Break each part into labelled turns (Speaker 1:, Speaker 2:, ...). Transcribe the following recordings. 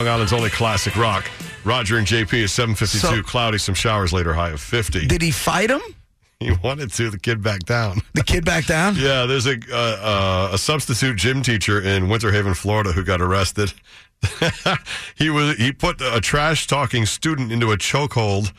Speaker 1: Long Island's only classic rock. Roger and JP is 752.
Speaker 2: So-
Speaker 1: cloudy, some showers later, high of 50.
Speaker 2: Did he fight him?
Speaker 1: He wanted to, the kid back down.
Speaker 2: The kid back down?
Speaker 1: Yeah, there's a uh, uh, a substitute gym teacher in Winter Haven, Florida, who got arrested. he was he put a trash talking student into a chokehold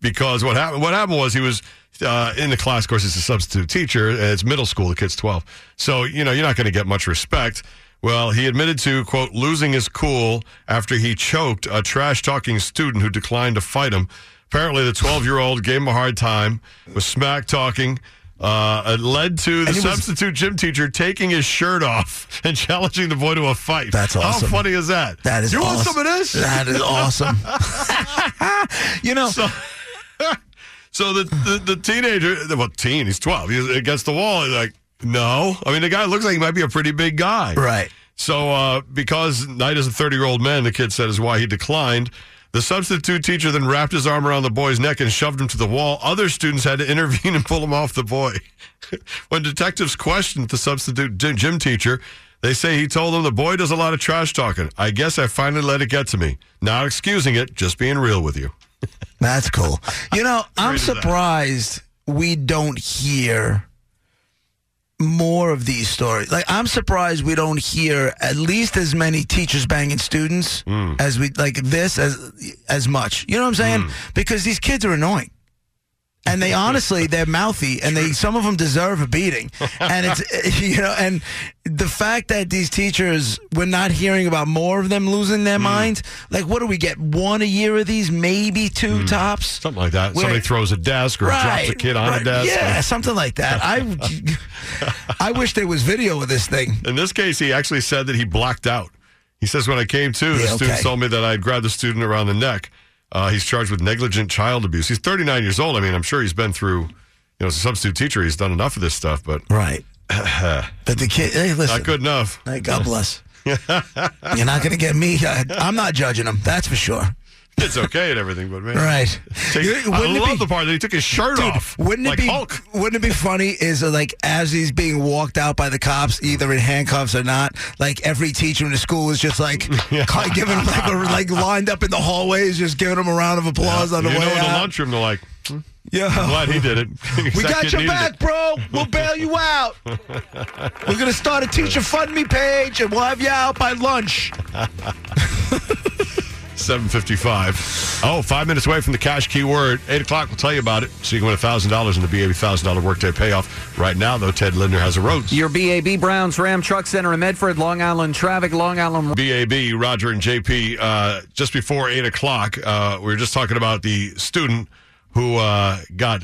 Speaker 1: because what happened what happened was he was uh, in the class. Of course, he's a substitute teacher. It's middle school. The kid's twelve, so you know you're not going to get much respect. Well, he admitted to quote losing his cool after he choked a trash talking student who declined to fight him. Apparently, the 12 year old gave him a hard time, was smack talking. Uh, it led to the
Speaker 2: he was-
Speaker 1: substitute gym teacher taking his shirt off and challenging the boy to a fight.
Speaker 2: That's awesome.
Speaker 1: How funny is that?
Speaker 2: That is
Speaker 1: You want some of this?
Speaker 2: That is awesome. you know,
Speaker 1: So, so the, the the teenager, well, teen, he's twelve. He's against the wall. He's like, no. I mean, the guy looks like he might be a pretty big guy.
Speaker 2: right.
Speaker 1: So, uh, because Knight is a 30 year old man, the kid said is why he declined. The substitute teacher then wrapped his arm around the boy's neck and shoved him to the wall. Other students had to intervene and pull him off the boy. when detectives questioned the substitute gym, teacher, they say he told them the boy does a lot of trash talking. I guess I finally let it get to me. Not excusing it, just being real with you.
Speaker 2: That's cool. You know, I'm
Speaker 1: is that?
Speaker 2: surprised we don't hear more of these stories. Like, I'm surprised we don't hear at least as many teachers banging students
Speaker 1: Hmm.
Speaker 2: as we like this as as much. You know what I'm saying? Because these kids are annoying. And they honestly, they're mouthy, and they some of them deserve a beating. And it's you know, and the fact that these teachers, we're not hearing about more of them losing their mm. minds. Like, what do we get? One a year of these, maybe two mm. tops.
Speaker 1: Something like that.
Speaker 2: Where-
Speaker 1: Somebody throws a desk or drops a kid on
Speaker 2: right,
Speaker 1: a desk.
Speaker 2: Yeah, something like that. I, I wish there was video of this thing.
Speaker 1: In this case, he actually said that he blacked out. He says, when I came to, the
Speaker 2: Yeah,
Speaker 1: student told me that I'd grabbed the student around the neck. Uh, he's charged with negligent child abuse. He's 39 years old. I mean, I'm sure he's been through, you know, as a substitute teacher, he's done enough of this stuff, but
Speaker 2: Right. but the kid, hey, listen.
Speaker 1: not good enough.
Speaker 2: Hey, God bless. You're not going to get me. I, I'm not judging him. That's for sure.
Speaker 1: It's okay and everything, but man.
Speaker 2: Right.
Speaker 1: Take- I love
Speaker 2: be-
Speaker 1: the part that he took his shirt off.
Speaker 2: Wouldn't it
Speaker 1: like
Speaker 2: be
Speaker 1: Hulk.
Speaker 2: Wouldn't it be funny? Is uh, like as he's being walked out by the cops, either in handcuffs or not. Like every teacher in the school is just like of giving him like a, like lined up in the hallways, just giving him a round of applause on the way.
Speaker 1: you
Speaker 2: way
Speaker 1: know, in the lunchroom, they're like,
Speaker 2: Yeah.
Speaker 1: glad he did it.
Speaker 2: We got your back,
Speaker 1: it.
Speaker 2: bro. We'll bail you out. We're gonna start a teacher fund me page, and we'll have you out by lunch.
Speaker 1: 755. Oh, five minutes away from the cash keyword. 8 o'clock, we'll tell you about it. So you can win $1,000 in the BAB $1,000 workday payoff. Right now, though, Ted Linder has a road.
Speaker 3: Your BAB Browns Ram Truck Center in Medford, Long Island traffic, Long Island.
Speaker 1: BAB, Roger and JP, uh, just before 8 o'clock, uh, we were just talking about the student who uh, got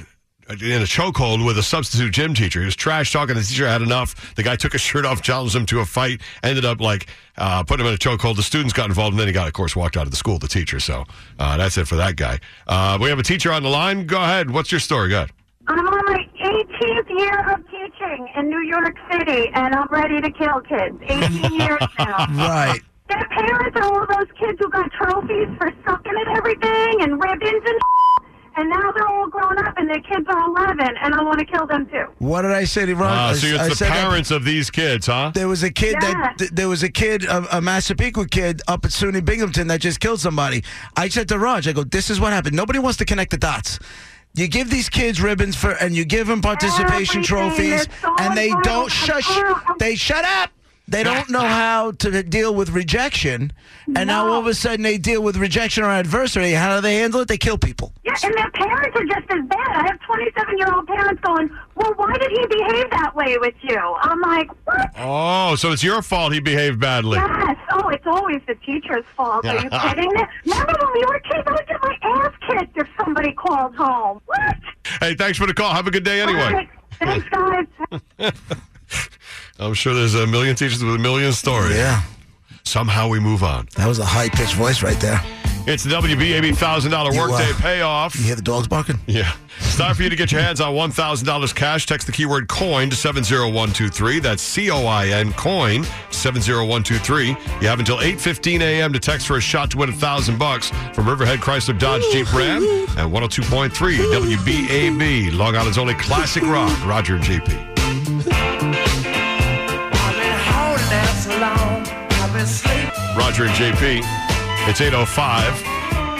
Speaker 1: in a chokehold with a substitute gym teacher. He was trash talking. The teacher had enough. The guy took his shirt off, challenged him to a fight, ended up like uh, putting him in a chokehold. The students got involved, and then he got, of course, walked out of the school, the teacher. So uh, that's it for that guy. Uh, we have a teacher on the line. Go ahead. What's your story? Go ahead.
Speaker 4: I'm on my 18th year of teaching in New York City, and I'm ready to kill kids. 18 years now.
Speaker 2: Right.
Speaker 4: Their parents are all those kids who got trophies for sucking at everything and ribbons and and now they're all grown up and their kids are 11, and I want to kill them too.
Speaker 2: What did I say to Ron?
Speaker 1: Uh,
Speaker 2: I-
Speaker 1: so
Speaker 2: I
Speaker 1: it's the
Speaker 2: said that-
Speaker 1: parents of these kids, huh?
Speaker 2: There was a kid that th- there was a kid, a, a Massapequa kid up at SUNY Binghamton that just killed somebody. I said to Raj, I go, "This is what happened. Nobody wants to connect the dots." You give these kids ribbons for, and you give them participation
Speaker 4: Everything
Speaker 2: trophies,
Speaker 4: so
Speaker 2: and they don't shush. They shut up. They don't know how to deal with rejection, and now all of a sudden they deal with rejection or adversity. How do they handle it? They kill people.
Speaker 4: Yeah, and their parents are just as bad. I have 27 year old parents going, Well, why did he behave that way with you? I'm like, What?
Speaker 1: Oh, so it's your fault he behaved badly.
Speaker 4: Yes. Oh, it's always the teacher's fault. Are you kidding me? Remember when we were kids, I would get my ass kicked if somebody called home. What?
Speaker 1: Hey, thanks for the call. Have a good day anyway.
Speaker 4: right. Thanks, guys.
Speaker 1: I'm sure there's a million teachers with a million stories.
Speaker 2: Yeah.
Speaker 1: somehow we move on.
Speaker 2: That was a high pitched voice right there.
Speaker 1: It's the WBAB $1,000 workday
Speaker 2: uh,
Speaker 1: payoff.
Speaker 2: You hear the dogs barking?
Speaker 1: Yeah. It's time for you to get your hands on $1,000 cash. Text the keyword coin to 70123. That's C O I N seven zero one two three. You have until 8:15 a.m. to text for a shot to win 1000 bucks from Riverhead Chrysler Dodge Jeep Ram and 102.3 WBAB, Long Island's only classic rock. Roger and JP. Roger and JP. It's 805.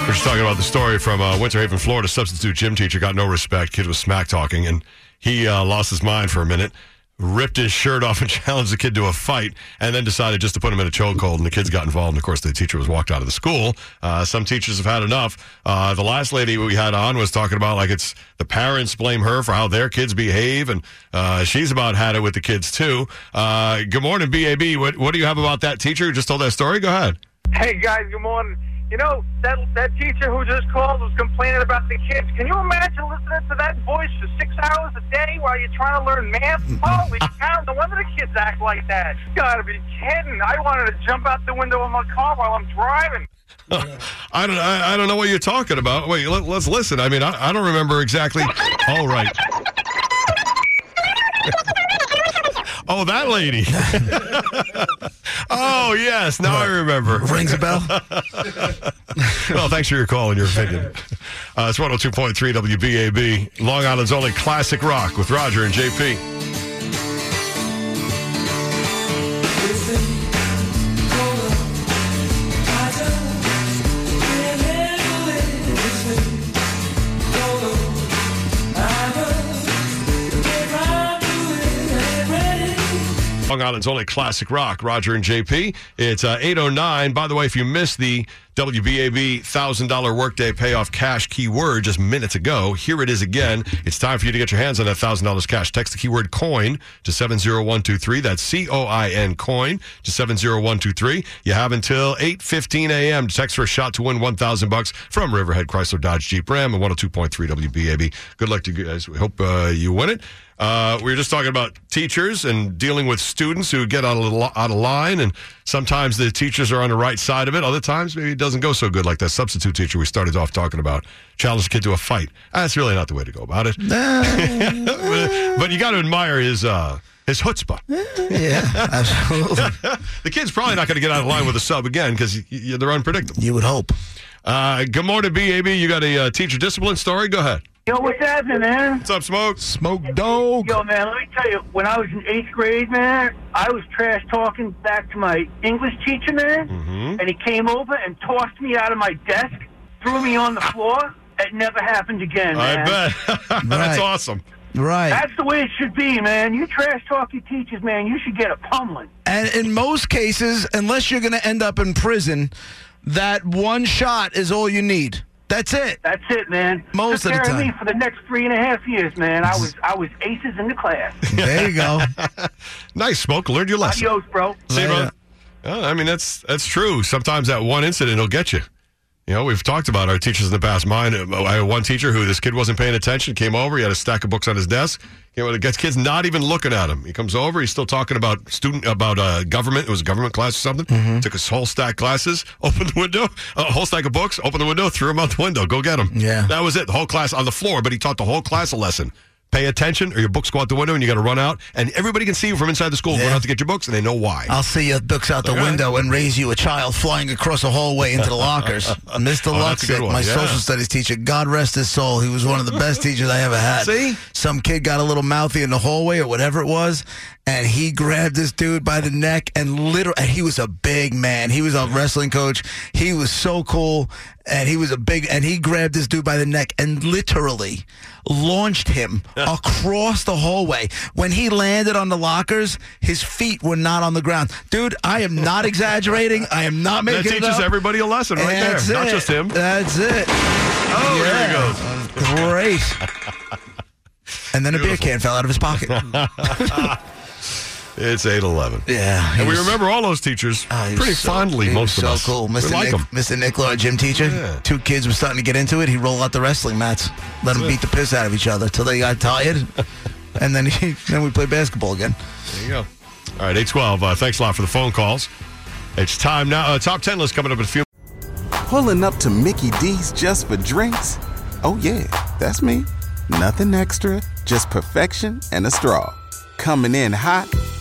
Speaker 1: We're just talking about the story from uh, Winter Haven, Florida. Substitute gym teacher got no respect. Kid was smack talking, and he uh, lost his mind for a minute, ripped his shirt off and challenged the kid to a fight, and then decided just to put him in a chokehold. And the kids got involved. And of course, the teacher was walked out of the school. Uh, some teachers have had enough. Uh, the last lady we had on was talking about like it's the parents blame her for how their kids behave, and uh, she's about had it with the kids too. Uh, good morning, BAB. What, what do you have about that teacher who just told that story? Go ahead.
Speaker 5: Hey guys, good morning. You know that that teacher who just called was complaining about the kids. Can you imagine listening to that voice for six hours a day while you're trying to learn math? Holy cow! No wonder the kids act like that. You gotta be kidding! I wanted to jump out the window of my car while I'm driving.
Speaker 1: I don't. I, I don't know what you're talking about. Wait, let, us listen. I mean, I, I don't remember exactly. All right. Oh, that lady. oh yes, now I remember.
Speaker 2: Rings a bell?
Speaker 1: well, thanks for your call and your opinion. Uh, it's 102.3 WBAB, Long Island's only classic rock with Roger and JP. Long Island's only classic rock, Roger and JP. It's uh, 809. By the way, if you missed the WBAB $1,000 workday payoff cash keyword just minutes ago, here it is again. It's time for you to get your hands on that $1,000 cash. Text the keyword coin to 70123. That's C O I N coin to 70123. You have until 8:15 a.m. to text for a shot to win 1000 bucks from Riverhead Chrysler Dodge Jeep Ram and 102.3 WBAB. Good luck to you guys. We hope uh, you win it. Uh, we were just talking about teachers and dealing with students who get out of, out of line, and sometimes the teachers are on the right side of it. Other times, maybe it doesn't go so good, like that substitute teacher we started off talking about. Challenged a kid to a fight. That's really not the way to go about it. but you got to admire his uh, his chutzpah.
Speaker 2: yeah, absolutely.
Speaker 1: the kid's probably not going to get out of line with a sub again because they're unpredictable.
Speaker 2: You would hope.
Speaker 1: Uh, good morning, BAB. You got a uh, teacher discipline story? Go ahead.
Speaker 5: Yo, what's happening, man?
Speaker 1: What's up, Smoke?
Speaker 2: Smoke dog.
Speaker 5: Yo, man, let me tell you, when I was in eighth grade, man, I was trash talking back to my English teacher, man,
Speaker 1: Mm-hmm.
Speaker 5: and he came over and tossed me out of my desk, threw me on the floor. It never happened again,
Speaker 1: I
Speaker 5: man.
Speaker 1: bet. That's
Speaker 2: Right.
Speaker 1: awesome.
Speaker 2: Right.
Speaker 5: That's the way it should be, man. You trash talk your teachers, man. You should get a pummeling.
Speaker 2: And in most cases, unless you're going to end up in prison, that one shot is all you need. That's it.
Speaker 5: That's it, man.
Speaker 2: Most
Speaker 5: Took
Speaker 2: of the
Speaker 5: care me for the next three and a half years, man. I was I was aces in the class.
Speaker 2: There you go.
Speaker 1: Nice, Smoke. Learned your lesson.
Speaker 5: Adios, bro.
Speaker 1: See,
Speaker 2: Later.
Speaker 1: brother? Well, I mean, that's that's true. Sometimes that one incident will get you. You know, we've talked about our teachers in the past. Mine, I had one teacher who this kid wasn't paying attention, came over, he had a stack of books on his desk. You know, the kid's not even looking at him. He comes over, he's still talking about student, about uh, government. It was a government class or something.
Speaker 2: Mm-hmm.
Speaker 1: Took his whole stack of glasses, opened the window, a whole stack of books, opened the window, threw him out the window. Go get him.
Speaker 2: Yeah.
Speaker 1: That was it. The whole class on the floor, but he taught the whole class a lesson. Pay attention, or your books go out the window, and you got to run out. And everybody can see you from inside the school. Run
Speaker 2: Yeah.
Speaker 1: out to get your books, and they know why.
Speaker 2: I'll see your books out the window and raise you a child flying across a hallway into the lockers. Uh, Mr.
Speaker 1: Oh, that's a good
Speaker 2: Luxick, my
Speaker 1: yeah.
Speaker 2: social studies teacher, God rest his soul. He was one of the best teachers I ever had.
Speaker 1: See?
Speaker 2: Some kid got a little mouthy in the hallway or whatever it was, and he grabbed this dude by the neck and literally, and he was a big man. He was a wrestling coach. He was so cool, and he was a big, and he grabbed this dude by the neck and literally launched him across the hallway. When he landed on the lockers, his feet were not on the ground. Dude, I am not exaggerating. I am not making
Speaker 1: That
Speaker 2: it
Speaker 1: teaches everybody a lesson right
Speaker 2: That's
Speaker 1: there. Not
Speaker 2: it.
Speaker 1: just him.
Speaker 2: That's it.
Speaker 1: Oh, there he goes.
Speaker 2: Great. And then a beer can fell out of his pocket.
Speaker 1: It's 811.
Speaker 2: Yeah. he
Speaker 1: And we
Speaker 2: was-
Speaker 1: remember all those teachers
Speaker 2: he was
Speaker 1: pretty
Speaker 2: so-
Speaker 1: fondly,
Speaker 2: he
Speaker 1: most
Speaker 2: was
Speaker 1: of
Speaker 2: so
Speaker 1: us.
Speaker 2: cool.
Speaker 1: We
Speaker 2: Mr.
Speaker 1: like
Speaker 2: Nick,
Speaker 1: him.
Speaker 2: Mr. Nicola, our gym teacher.
Speaker 1: Yeah.
Speaker 2: Two kids were starting to get into it. He'd roll out the wrestling mats, let them beat the piss out of each other till they got tired, and then he, then we play basketball again.
Speaker 1: There you go. All right, 812. Uh, thanks a lot for the phone calls. It's time now. Uh, top 10 list coming up in a few
Speaker 6: Pulling up to Mickey D's just for drinks? Oh, yeah, that's me. Nothing extra, just perfection and a straw. Coming in hot